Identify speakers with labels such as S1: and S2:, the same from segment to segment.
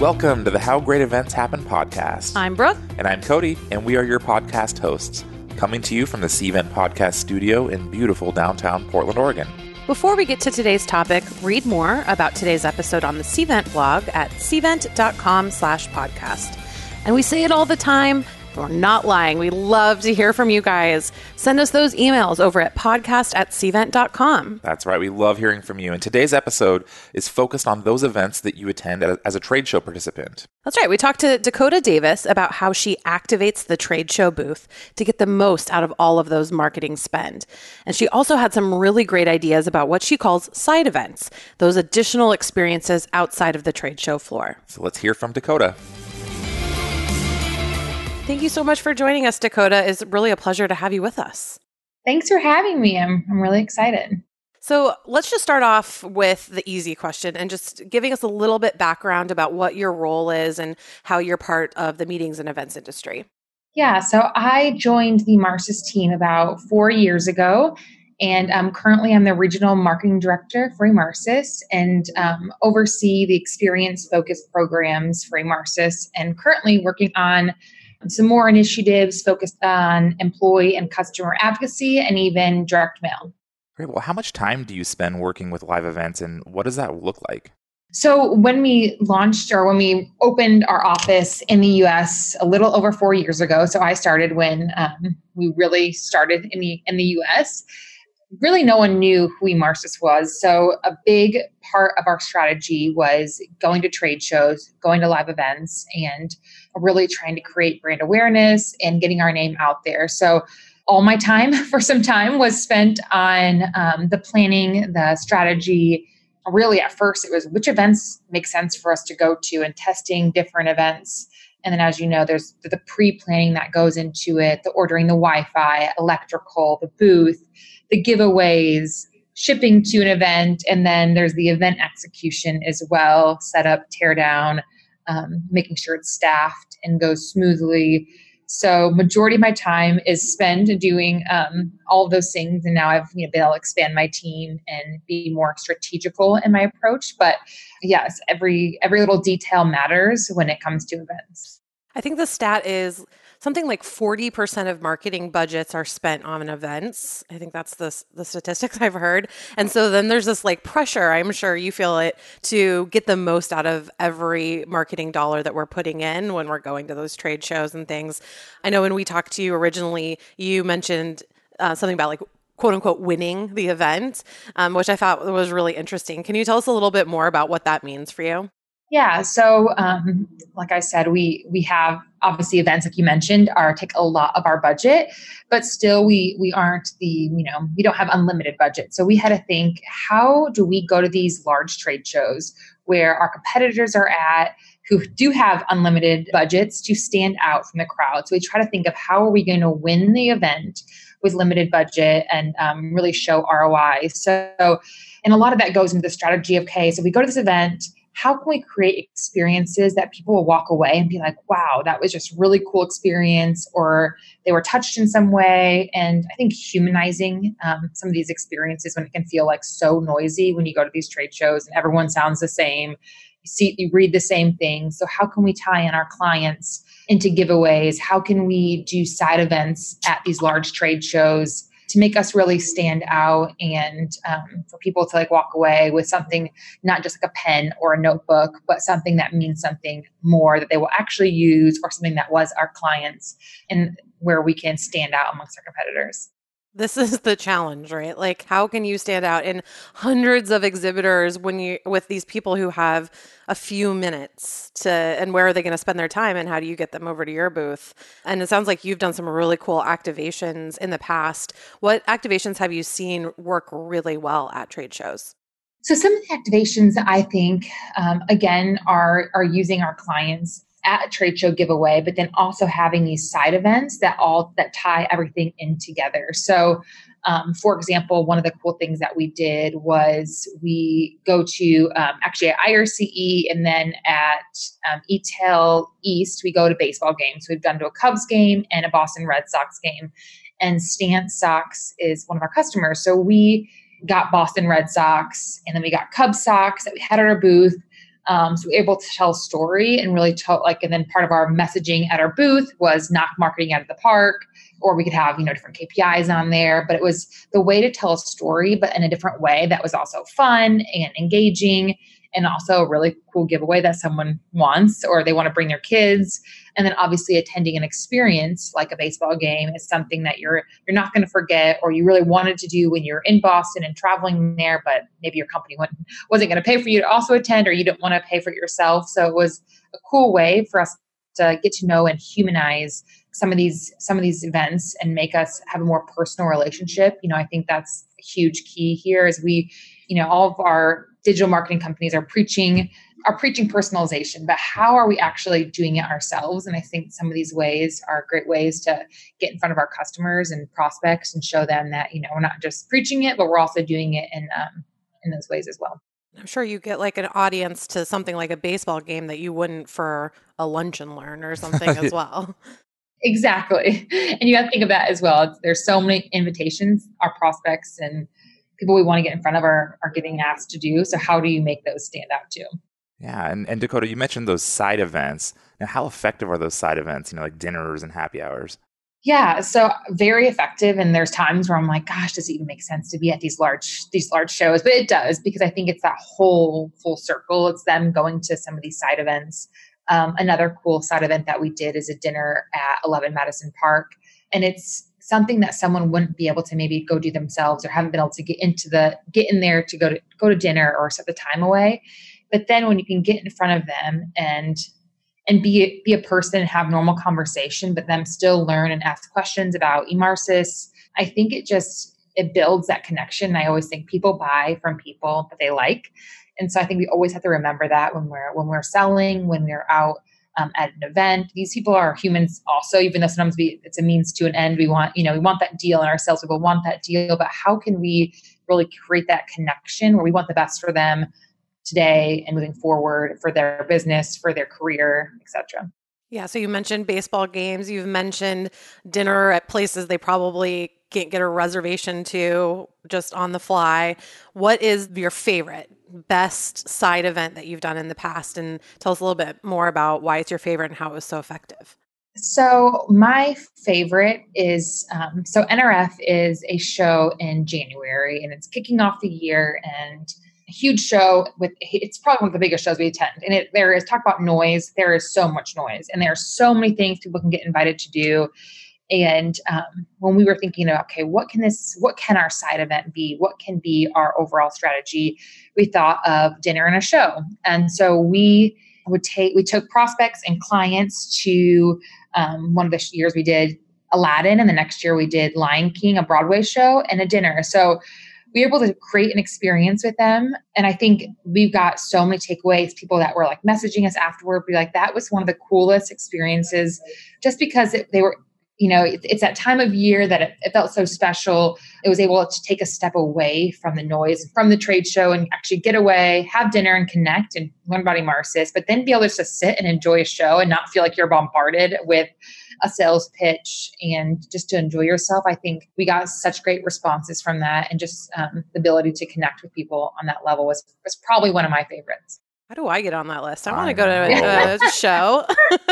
S1: Welcome to the How Great Events Happen podcast.
S2: I'm Brooke.
S1: And I'm Cody, and we are your podcast hosts, coming to you from the Cvent Podcast Studio in beautiful downtown Portland, Oregon.
S2: Before we get to today's topic, read more about today's episode on the Cvent blog at cvent.com slash podcast. And we say it all the time, we're not lying. We love to hear from you guys. Send us those emails over at podcast at cvent.com.
S1: That's right. We love hearing from you. And today's episode is focused on those events that you attend as a trade show participant.
S2: That's right. We talked to Dakota Davis about how she activates the trade show booth to get the most out of all of those marketing spend. And she also had some really great ideas about what she calls side events, those additional experiences outside of the trade show floor.
S1: So let's hear from Dakota.
S2: Thank you so much for joining us, Dakota. It's really a pleasure to have you with us.
S3: Thanks for having me. I'm, I'm really excited.
S2: So let's just start off with the easy question and just giving us a little bit background about what your role is and how you're part of the meetings and events industry.
S3: Yeah, so I joined the Emarsys team about four years ago, and um, currently I'm the regional marketing director for Emarsys and um, oversee the experience focused programs for Emarsys, and currently working on some more initiatives focused on employee and customer advocacy and even direct mail.
S1: Great. Well, how much time do you spend working with live events and what does that look like?
S3: So, when we launched or when we opened our office in the US a little over four years ago, so I started when um, we really started in the, in the US, really no one knew who Emarsys was. So, a big part of our strategy was going to trade shows, going to live events, and really trying to create brand awareness and getting our name out there. So, all my time for some time was spent on um, the planning, the strategy. Really, at first, it was which events make sense for us to go to and testing different events. And then, as you know, there's the pre planning that goes into it, the ordering the Wi Fi, electrical, the booth, the giveaways, shipping to an event. And then there's the event execution as well set up, tear down, um, making sure it's staffed and goes smoothly. So majority of my time is spent doing um, all those things, and now I've you know been able to expand my team and be more strategical in my approach. But yes, every every little detail matters when it comes to events.
S2: I think the stat is something like 40% of marketing budgets are spent on events. I think that's the, the statistics I've heard. And so then there's this like pressure, I'm sure you feel it, to get the most out of every marketing dollar that we're putting in when we're going to those trade shows and things. I know when we talked to you originally, you mentioned uh, something about like quote unquote winning the event, um, which I thought was really interesting. Can you tell us a little bit more about what that means for you?
S3: Yeah, so um, like I said, we we have obviously events like you mentioned are take a lot of our budget, but still we we aren't the you know we don't have unlimited budget. So we had to think how do we go to these large trade shows where our competitors are at who do have unlimited budgets to stand out from the crowd. So we try to think of how are we going to win the event with limited budget and um, really show ROI. So and a lot of that goes into the strategy of okay, so we go to this event how can we create experiences that people will walk away and be like, wow, that was just really cool experience, or they were touched in some way. And I think humanizing um, some of these experiences when it can feel like so noisy when you go to these trade shows and everyone sounds the same, you see, you read the same thing. So how can we tie in our clients into giveaways? How can we do side events at these large trade shows? To make us really stand out and um, for people to like walk away with something not just like a pen or a notebook but something that means something more that they will actually use or something that was our clients and where we can stand out amongst our competitors
S2: this is the challenge, right? Like how can you stand out in hundreds of exhibitors when you with these people who have a few minutes to and where are they going to spend their time and how do you get them over to your booth? And it sounds like you've done some really cool activations in the past. What activations have you seen work really well at trade shows?
S3: So some of the activations I think um, again are are using our clients at a trade show giveaway, but then also having these side events that all that tie everything in together. So, um, for example, one of the cool things that we did was we go to um, actually at IRCE and then at um, eTail East, we go to baseball games. We've done to a Cubs game and a Boston Red Sox game. And Stance Socks is one of our customers. So we got Boston Red Sox and then we got Cubs socks that we had at our booth Um, so we are able to tell a story and really tell like, and then part of our messaging at our booth was knock marketing out of the park, or we could have you know different KPIs on there. But it was the way to tell a story, but in a different way that was also fun and engaging and also a really cool giveaway that someone wants or they want to bring their kids. And then obviously attending an experience like a baseball game is something that you're you're not going to forget or you really wanted to do when you're in Boston and traveling there but maybe your company wasn't going to pay for you to also attend or you didn't want to pay for it yourself. So it was a cool way for us to get to know and humanize some of these some of these events and make us have a more personal relationship. You know i think that's a huge key here is we you know all of our digital marketing companies are preaching are preaching personalization but how are we actually doing it ourselves? And i think some of these ways are great ways to get in front of our customers and prospects and show them that you know we're not just preaching it but we're also doing it in um, in those ways as well.
S2: I'm sure you get like an audience to something like a baseball game that you wouldn't for a lunch and learn or something as well.
S3: Exactly. And you have to think of that as well. There's so many invitations our prospects and people we want to get in front of are, are getting asked to do. So how do you make those stand out too?
S1: Yeah, and, and Dakota, you mentioned those side events. Now, how effective are those side events? You know, like dinners and happy hours.
S3: Yeah, so very effective. And there's times where I'm like, gosh, does it even make sense to be at these large these large shows? But it does because I think it's that whole full circle. It's them going to some of these side events. Um, another cool side event that we did is a dinner at 11 Madison Park, and it's something that someone wouldn't be able to maybe go do themselves or haven't been able to get into the get in there to go to go to dinner or set the time away. But then when you can get in front of them and and be be a person and have normal conversation but them still learn and ask questions about Emarsys i think it just it builds that connection i always think people buy from people that they like. And so i think we always have to remember that when we're when we're selling when we're out um, at an event. These people are humans also, even though sometimes we, it's a means to an end. We want, you know, we want that deal and our salespeople want that deal, but how can we really create that connection where we want the best for them today and moving forward for their business, for their career, etc.
S2: Yeah, so you mentioned baseball games, you've mentioned dinner at places they probably can't get a reservation to just on the fly. What is your favorite best side event that you've done in the past and tell us a little bit more about why it's your favorite and how it was so effective.
S3: So, my favorite is um, so NRF is a show in January and it's kicking off the year and huge show with it's probably one of the biggest shows we attend. And it, there is talk about noise, there is so much noise and there are so many things people can get invited to do and um, when we were thinking about, okay, what can this, what can our side event be? What can be our overall strategy? We thought of dinner and a show. And so we would take, we took prospects and clients to um, one of the years we did Aladdin, and the next year we did Lion King, a Broadway show, and a dinner. So we were able to create an experience with them. And I think we've got so many takeaways, people that were like messaging us afterward, be like, that was one of the coolest experiences just because it, they were you know, it, it's that time of year that it, it, felt so special. It was able to take a step away from the noise, from the trade show, and actually get away, have dinner, and connect and learn about Emarsys, but then be able to just sit and enjoy a show and not feel like you're bombarded with a sales pitch and just to enjoy yourself. I think we got such great responses from that, and just um, the ability to connect with people on that level was was probably one of my favorites.
S2: How do I get on that list? I want to go to a, a show.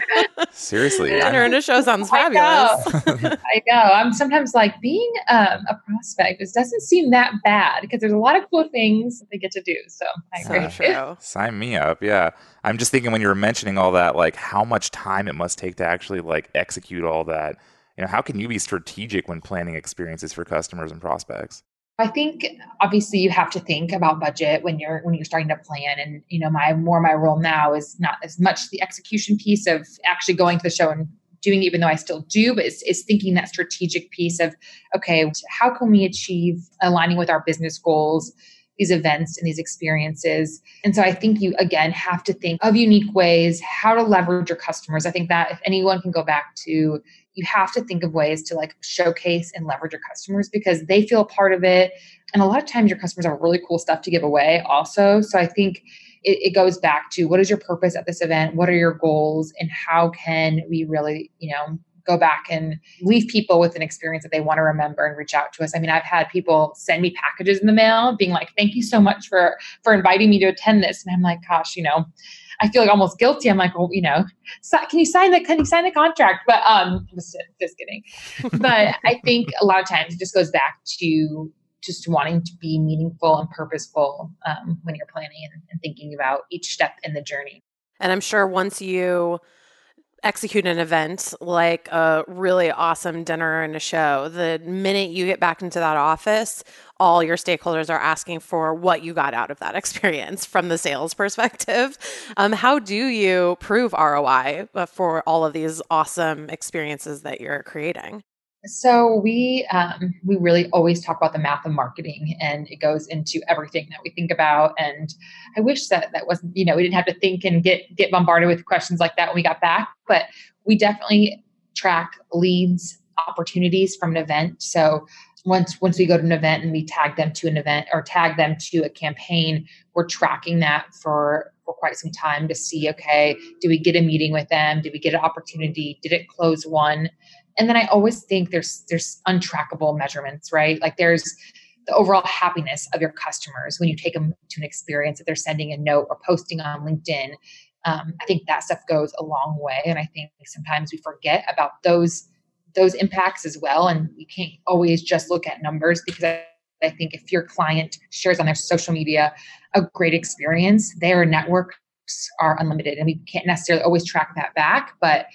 S1: Seriously,
S2: dinner and a show sounds fabulous.
S3: I know. I know. I'm sometimes like being um, a prospect. This doesn't seem that bad because there's a lot of cool things that they get to do. So I
S2: so agree. True.
S1: Sign me up. Yeah, I'm just thinking when you were mentioning all that, like how much time it must take to actually like execute all that. You know, how can you be strategic when planning experiences for customers and prospects?
S3: I think obviously you have to think about budget when you're when you're starting to plan and you know my more my role now is not as much the execution piece of actually going to the show and doing even though I still do but it's, it's thinking that strategic piece of okay how can we achieve aligning with our business goals these events and these experiences. And so I think you again have to think of unique ways how to leverage your customers. I think that if anyone can go back to you have to think of ways to like showcase and leverage your customers because they feel part of it. And a lot of times your customers have really cool stuff to give away also. So I think it, it goes back to what is your purpose at this event? What are your goals? And how can we really, you know, go back and leave people with an experience that they want to remember and reach out to us. I mean, I've had people send me packages in the mail being like, "Thank you so much for for inviting me to attend this." And I'm like, "Gosh, you know, I feel like almost guilty. I'm like, well, you know, can you sign the can you sign the contract? But um, just, just kidding. but I think a lot of times it just goes back to just wanting to be meaningful and purposeful um, when you're planning and, and thinking about each step in the journey.
S2: And I'm sure once you execute an event like a really awesome dinner and a show, the minute you get back into that office, all your stakeholders are asking for what you got out of that experience from the sales perspective. Um, how do you prove ROI uh, for all of these awesome experiences that you're creating?
S3: So we um, we really always talk about the math of marketing, and it goes into everything that we think about. And I wish that that wasn't you know we didn't have to think and get get bombarded with questions like that when we got back. But we definitely track leads, opportunities from an event. So once once we go to an event and we tag them to an event or tag them to a campaign, we're tracking that for for quite some time to see okay, do we get a meeting with them? Did we get an opportunity? Did it close one? And then i always think there's there's untrackable measurements right? Like there's the overall happiness of your customers when you take them to an experience that they're sending a note or posting on linkedin. Um, i think that stuff goes a long way and i think sometimes we forget about those those impacts as well and you can't always just look at numbers because I, I think if your client shares on their social media a great experience their networks are unlimited and we can't necessarily always track that back but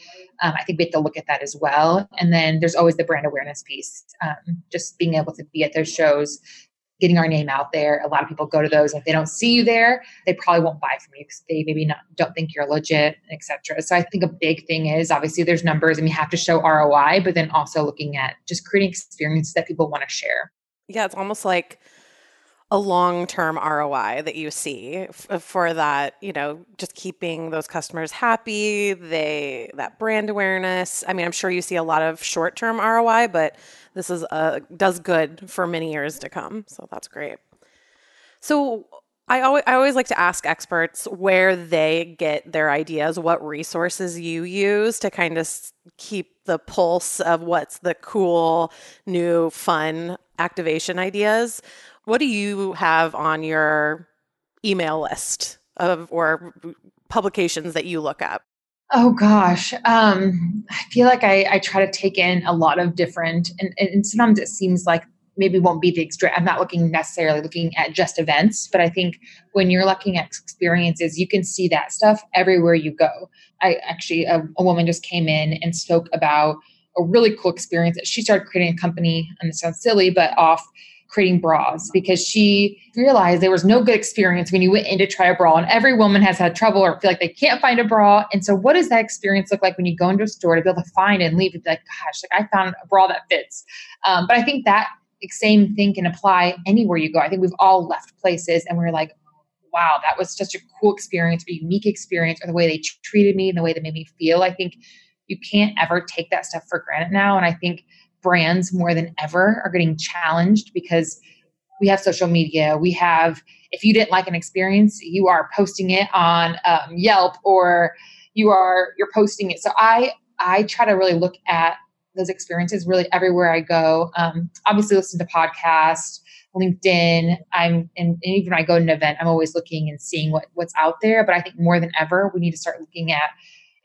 S3: um, I think we have to look at that as well. And then there's always the brand awareness piece, um, just being able to be at those shows, getting our name out there. A lot of people go to those. And if they don't see you there, they probably won't buy from you because they maybe not don't think you're legit, etc. So I think a big thing is obviously there's numbers and you have to show ROI, but then also looking at just creating experiences that people want to share.
S2: Yeah, it's almost like a long-term ROI that you see f- uh, for that, you know, just keeping those customers happy, they that brand awareness. I mean, I'm sure you see a lot of short-term ROI, but this is a does good for many years to come. So that's great. So I always, I always like to ask experts where they get their ideas, what resources you use to kind of keep the pulse of what's the cool, new, fun activation ideas. What do you have on your email list of or publications that you look at?
S3: Oh gosh, um, I feel like I, I, try to take in a lot of different, and, and sometimes it seems like maybe won't be the extra. I'm not looking necessarily looking at just events, but I think when you're looking at experiences, you can see that stuff everywhere you go. I actually, a, a woman just came in and spoke about a really cool experience that she started creating a company, and it sounds silly, but off creating bras because she realized there was no good experience when you went in to try a bra and every woman has had trouble or feel like they can't find a bra. And so what does that experience look like when you go into a store to be able to find and leave like gosh like i found a bra that fits. Um, but i think that same thing can apply anywhere you go. I think we've all left places and we're like wow that was such a cool experience a unique experience or the way they treated me and the way they made me feel. I think you can't ever take that stuff for granted now. And i think brands more than ever are getting challenged because we have social media. We have, if you didn't like an experience, you are posting it on um, Yelp or you are you're posting it. So I I try to really look at those experiences really everywhere I go. Um, obviously, listen to podcasts, LinkedIn. I'm and, and even when I go to an event, I'm always looking and seeing what what's out there. But I think more than ever, we need to start looking at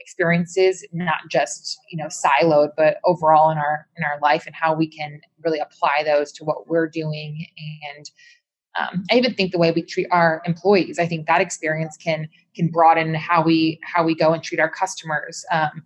S3: experiences not just you know siloed but overall in our in our life and how we can really apply those to what we're doing and um, i even think the way we treat our employees i think that experience can can broaden how we how we go and treat our customers um,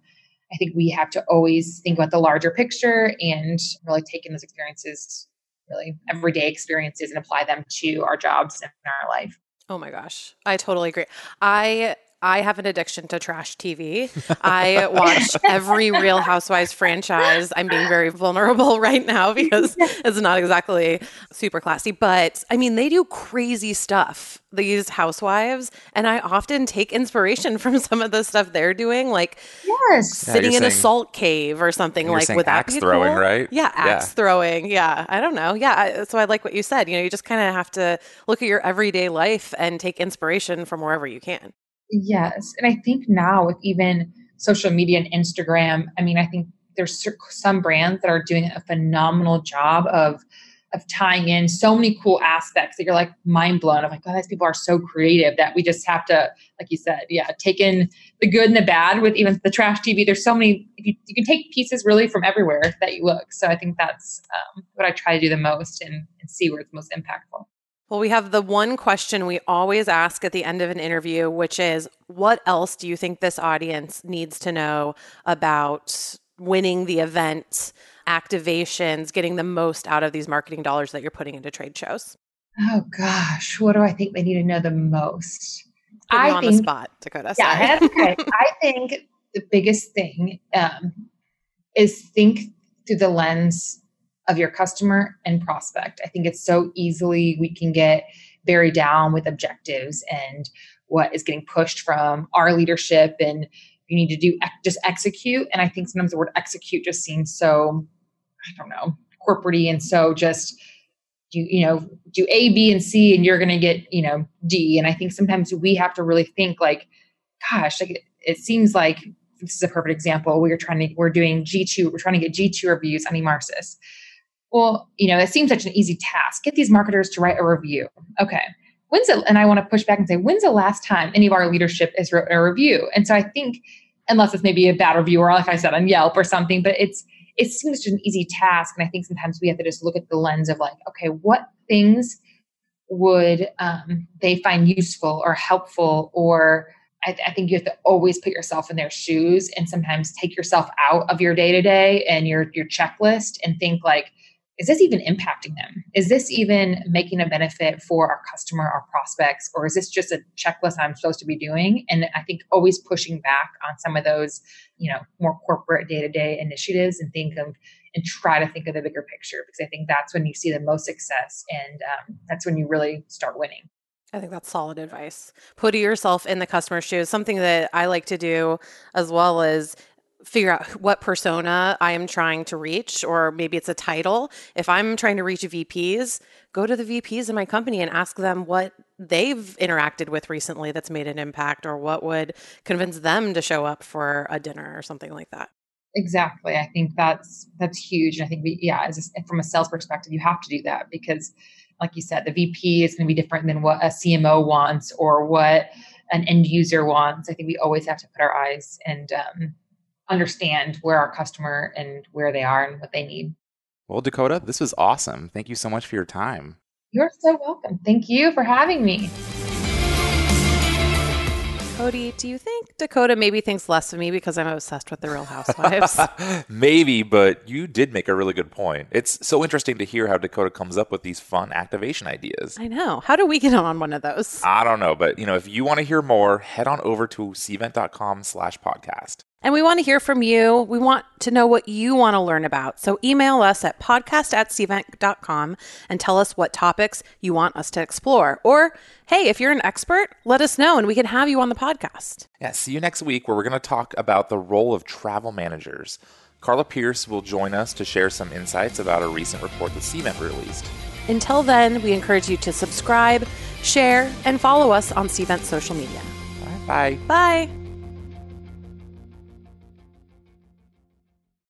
S3: i think we have to always think about the larger picture and really take in those experiences really everyday experiences and apply them to our jobs and our life
S2: Oh my gosh. I totally agree. I I have an addiction to trash TV. I watch every Real Housewives franchise. I'm being very vulnerable right now because it's not exactly super classy, but I mean, they do crazy stuff, these housewives. And I often take inspiration from some of the stuff they're doing, like
S3: yes.
S2: sitting yeah, in saying, a salt cave or something like with
S1: axe throwing,
S2: cool?
S1: right?
S2: Yeah, axe yeah. throwing. Yeah, I don't know. Yeah. So I like what you said. You know, you just kind of have to look at your everyday life and take inspiration from wherever you can.
S3: Yes. And I think now with even social media and Instagram, I mean, I think there's some brands that are doing a phenomenal job of of tying in so many cool aspects that you're like mind blown. I'm like, oh, these people are so creative that we just have to, like you said, yeah, take in the good and the bad with even the trash TV. There's so many, you, you can take pieces really from everywhere that you look. So I think that's um, what I try to do the most and, and see where it's most impactful.
S2: Well, we have the one question we always ask at the end of an interview, which is what else do you think this audience needs to know about winning the event? activations, getting the most out of these marketing dollars that you're putting into trade shows?
S3: Oh gosh, what do I think they need to know the most?
S2: I on think, the spot, Dakota.
S3: Yeah, okay. I think the biggest thing um, is think through the lens of your customer and prospect. I think it's so easily we can get buried down with objectives and what is getting pushed from our leadership and you need to do just execute and i think sometimes the word execute just seems so I don't know, corporatey. And so just do, you know, do A, B, and C, and you're going to get, you know, D. And I think sometimes we have to really think like, gosh, like it, it seems like this is a perfect example. We're trying to, we're doing G2, we're trying to get G2 reviews on Emarsys. Well, you know, it seems such an easy task. Get these marketers to write a review. Okay. When's it, and I want to push back and say, when's the last time any of our leadership has wrote a review? And so I think, unless it's maybe a bad review or like I said on Yelp or something, but it's, it seems such an easy task. And I think sometimes we have to just look at the lens of like, okay, what things would um, they find useful or helpful or I, I, think you have to always put yourself in their shoes and sometimes take yourself out of your day to day and your your checklist and think like is this even impacting them? Is this even making a benefit for our customer, our prospects, or is this just a checklist I'm supposed to be doing? And I think always pushing back on some of those, you know, more corporate day to day initiatives and think of and try to think of the bigger picture because I think that's when you see the most success and um, that's when you really start winning.
S2: I think that's solid advice. Put yourself in the customer's shoes. Something that I like to do as well as figure out what persona I am trying to reach, or maybe it's a title. If I'm trying to reach VPs, go to the VPs in my company and ask them what they've interacted with recently that's made an impact, or what would convince them to show up for a dinner or something like that.
S3: Exactly. I think that's that's huge. And I think we, yeah, as a, from a sales perspective, you have to do that because, like you said, the VP is going to be different than what a CMO wants or what an end user wants. I think we always have to put our eyes and um, understand where our customer and where they are and what they need.
S1: Well, Dakota, this was awesome. Thank you so much for your time.
S3: You're so welcome. Thank you for having me.
S2: Cody, do you think Dakota maybe thinks less of me because I'm obsessed with the Real Housewives?
S1: maybe, but you did make a really good point. It's so interesting to hear how Dakota comes up with these fun activation ideas.
S2: I know. How do we get on one of those?
S1: I don't know, but you know, if you want to hear more, head on over to cvent.com slash podcast.
S2: And we want to hear from you. We want to know what you want to learn about. So email us at podcast at cvent.com and tell us what topics you want us to explore. Or, hey, if you're an expert, let us know and we can have you on the podcast.
S1: Yeah, see you next week where we're going to talk about the role of travel managers. Carla Pierce will join us to share some insights about a recent report that Cvent released.
S2: Until then, we encourage you to subscribe, share, and follow us on Cvent social media.
S1: bye.
S2: Bye.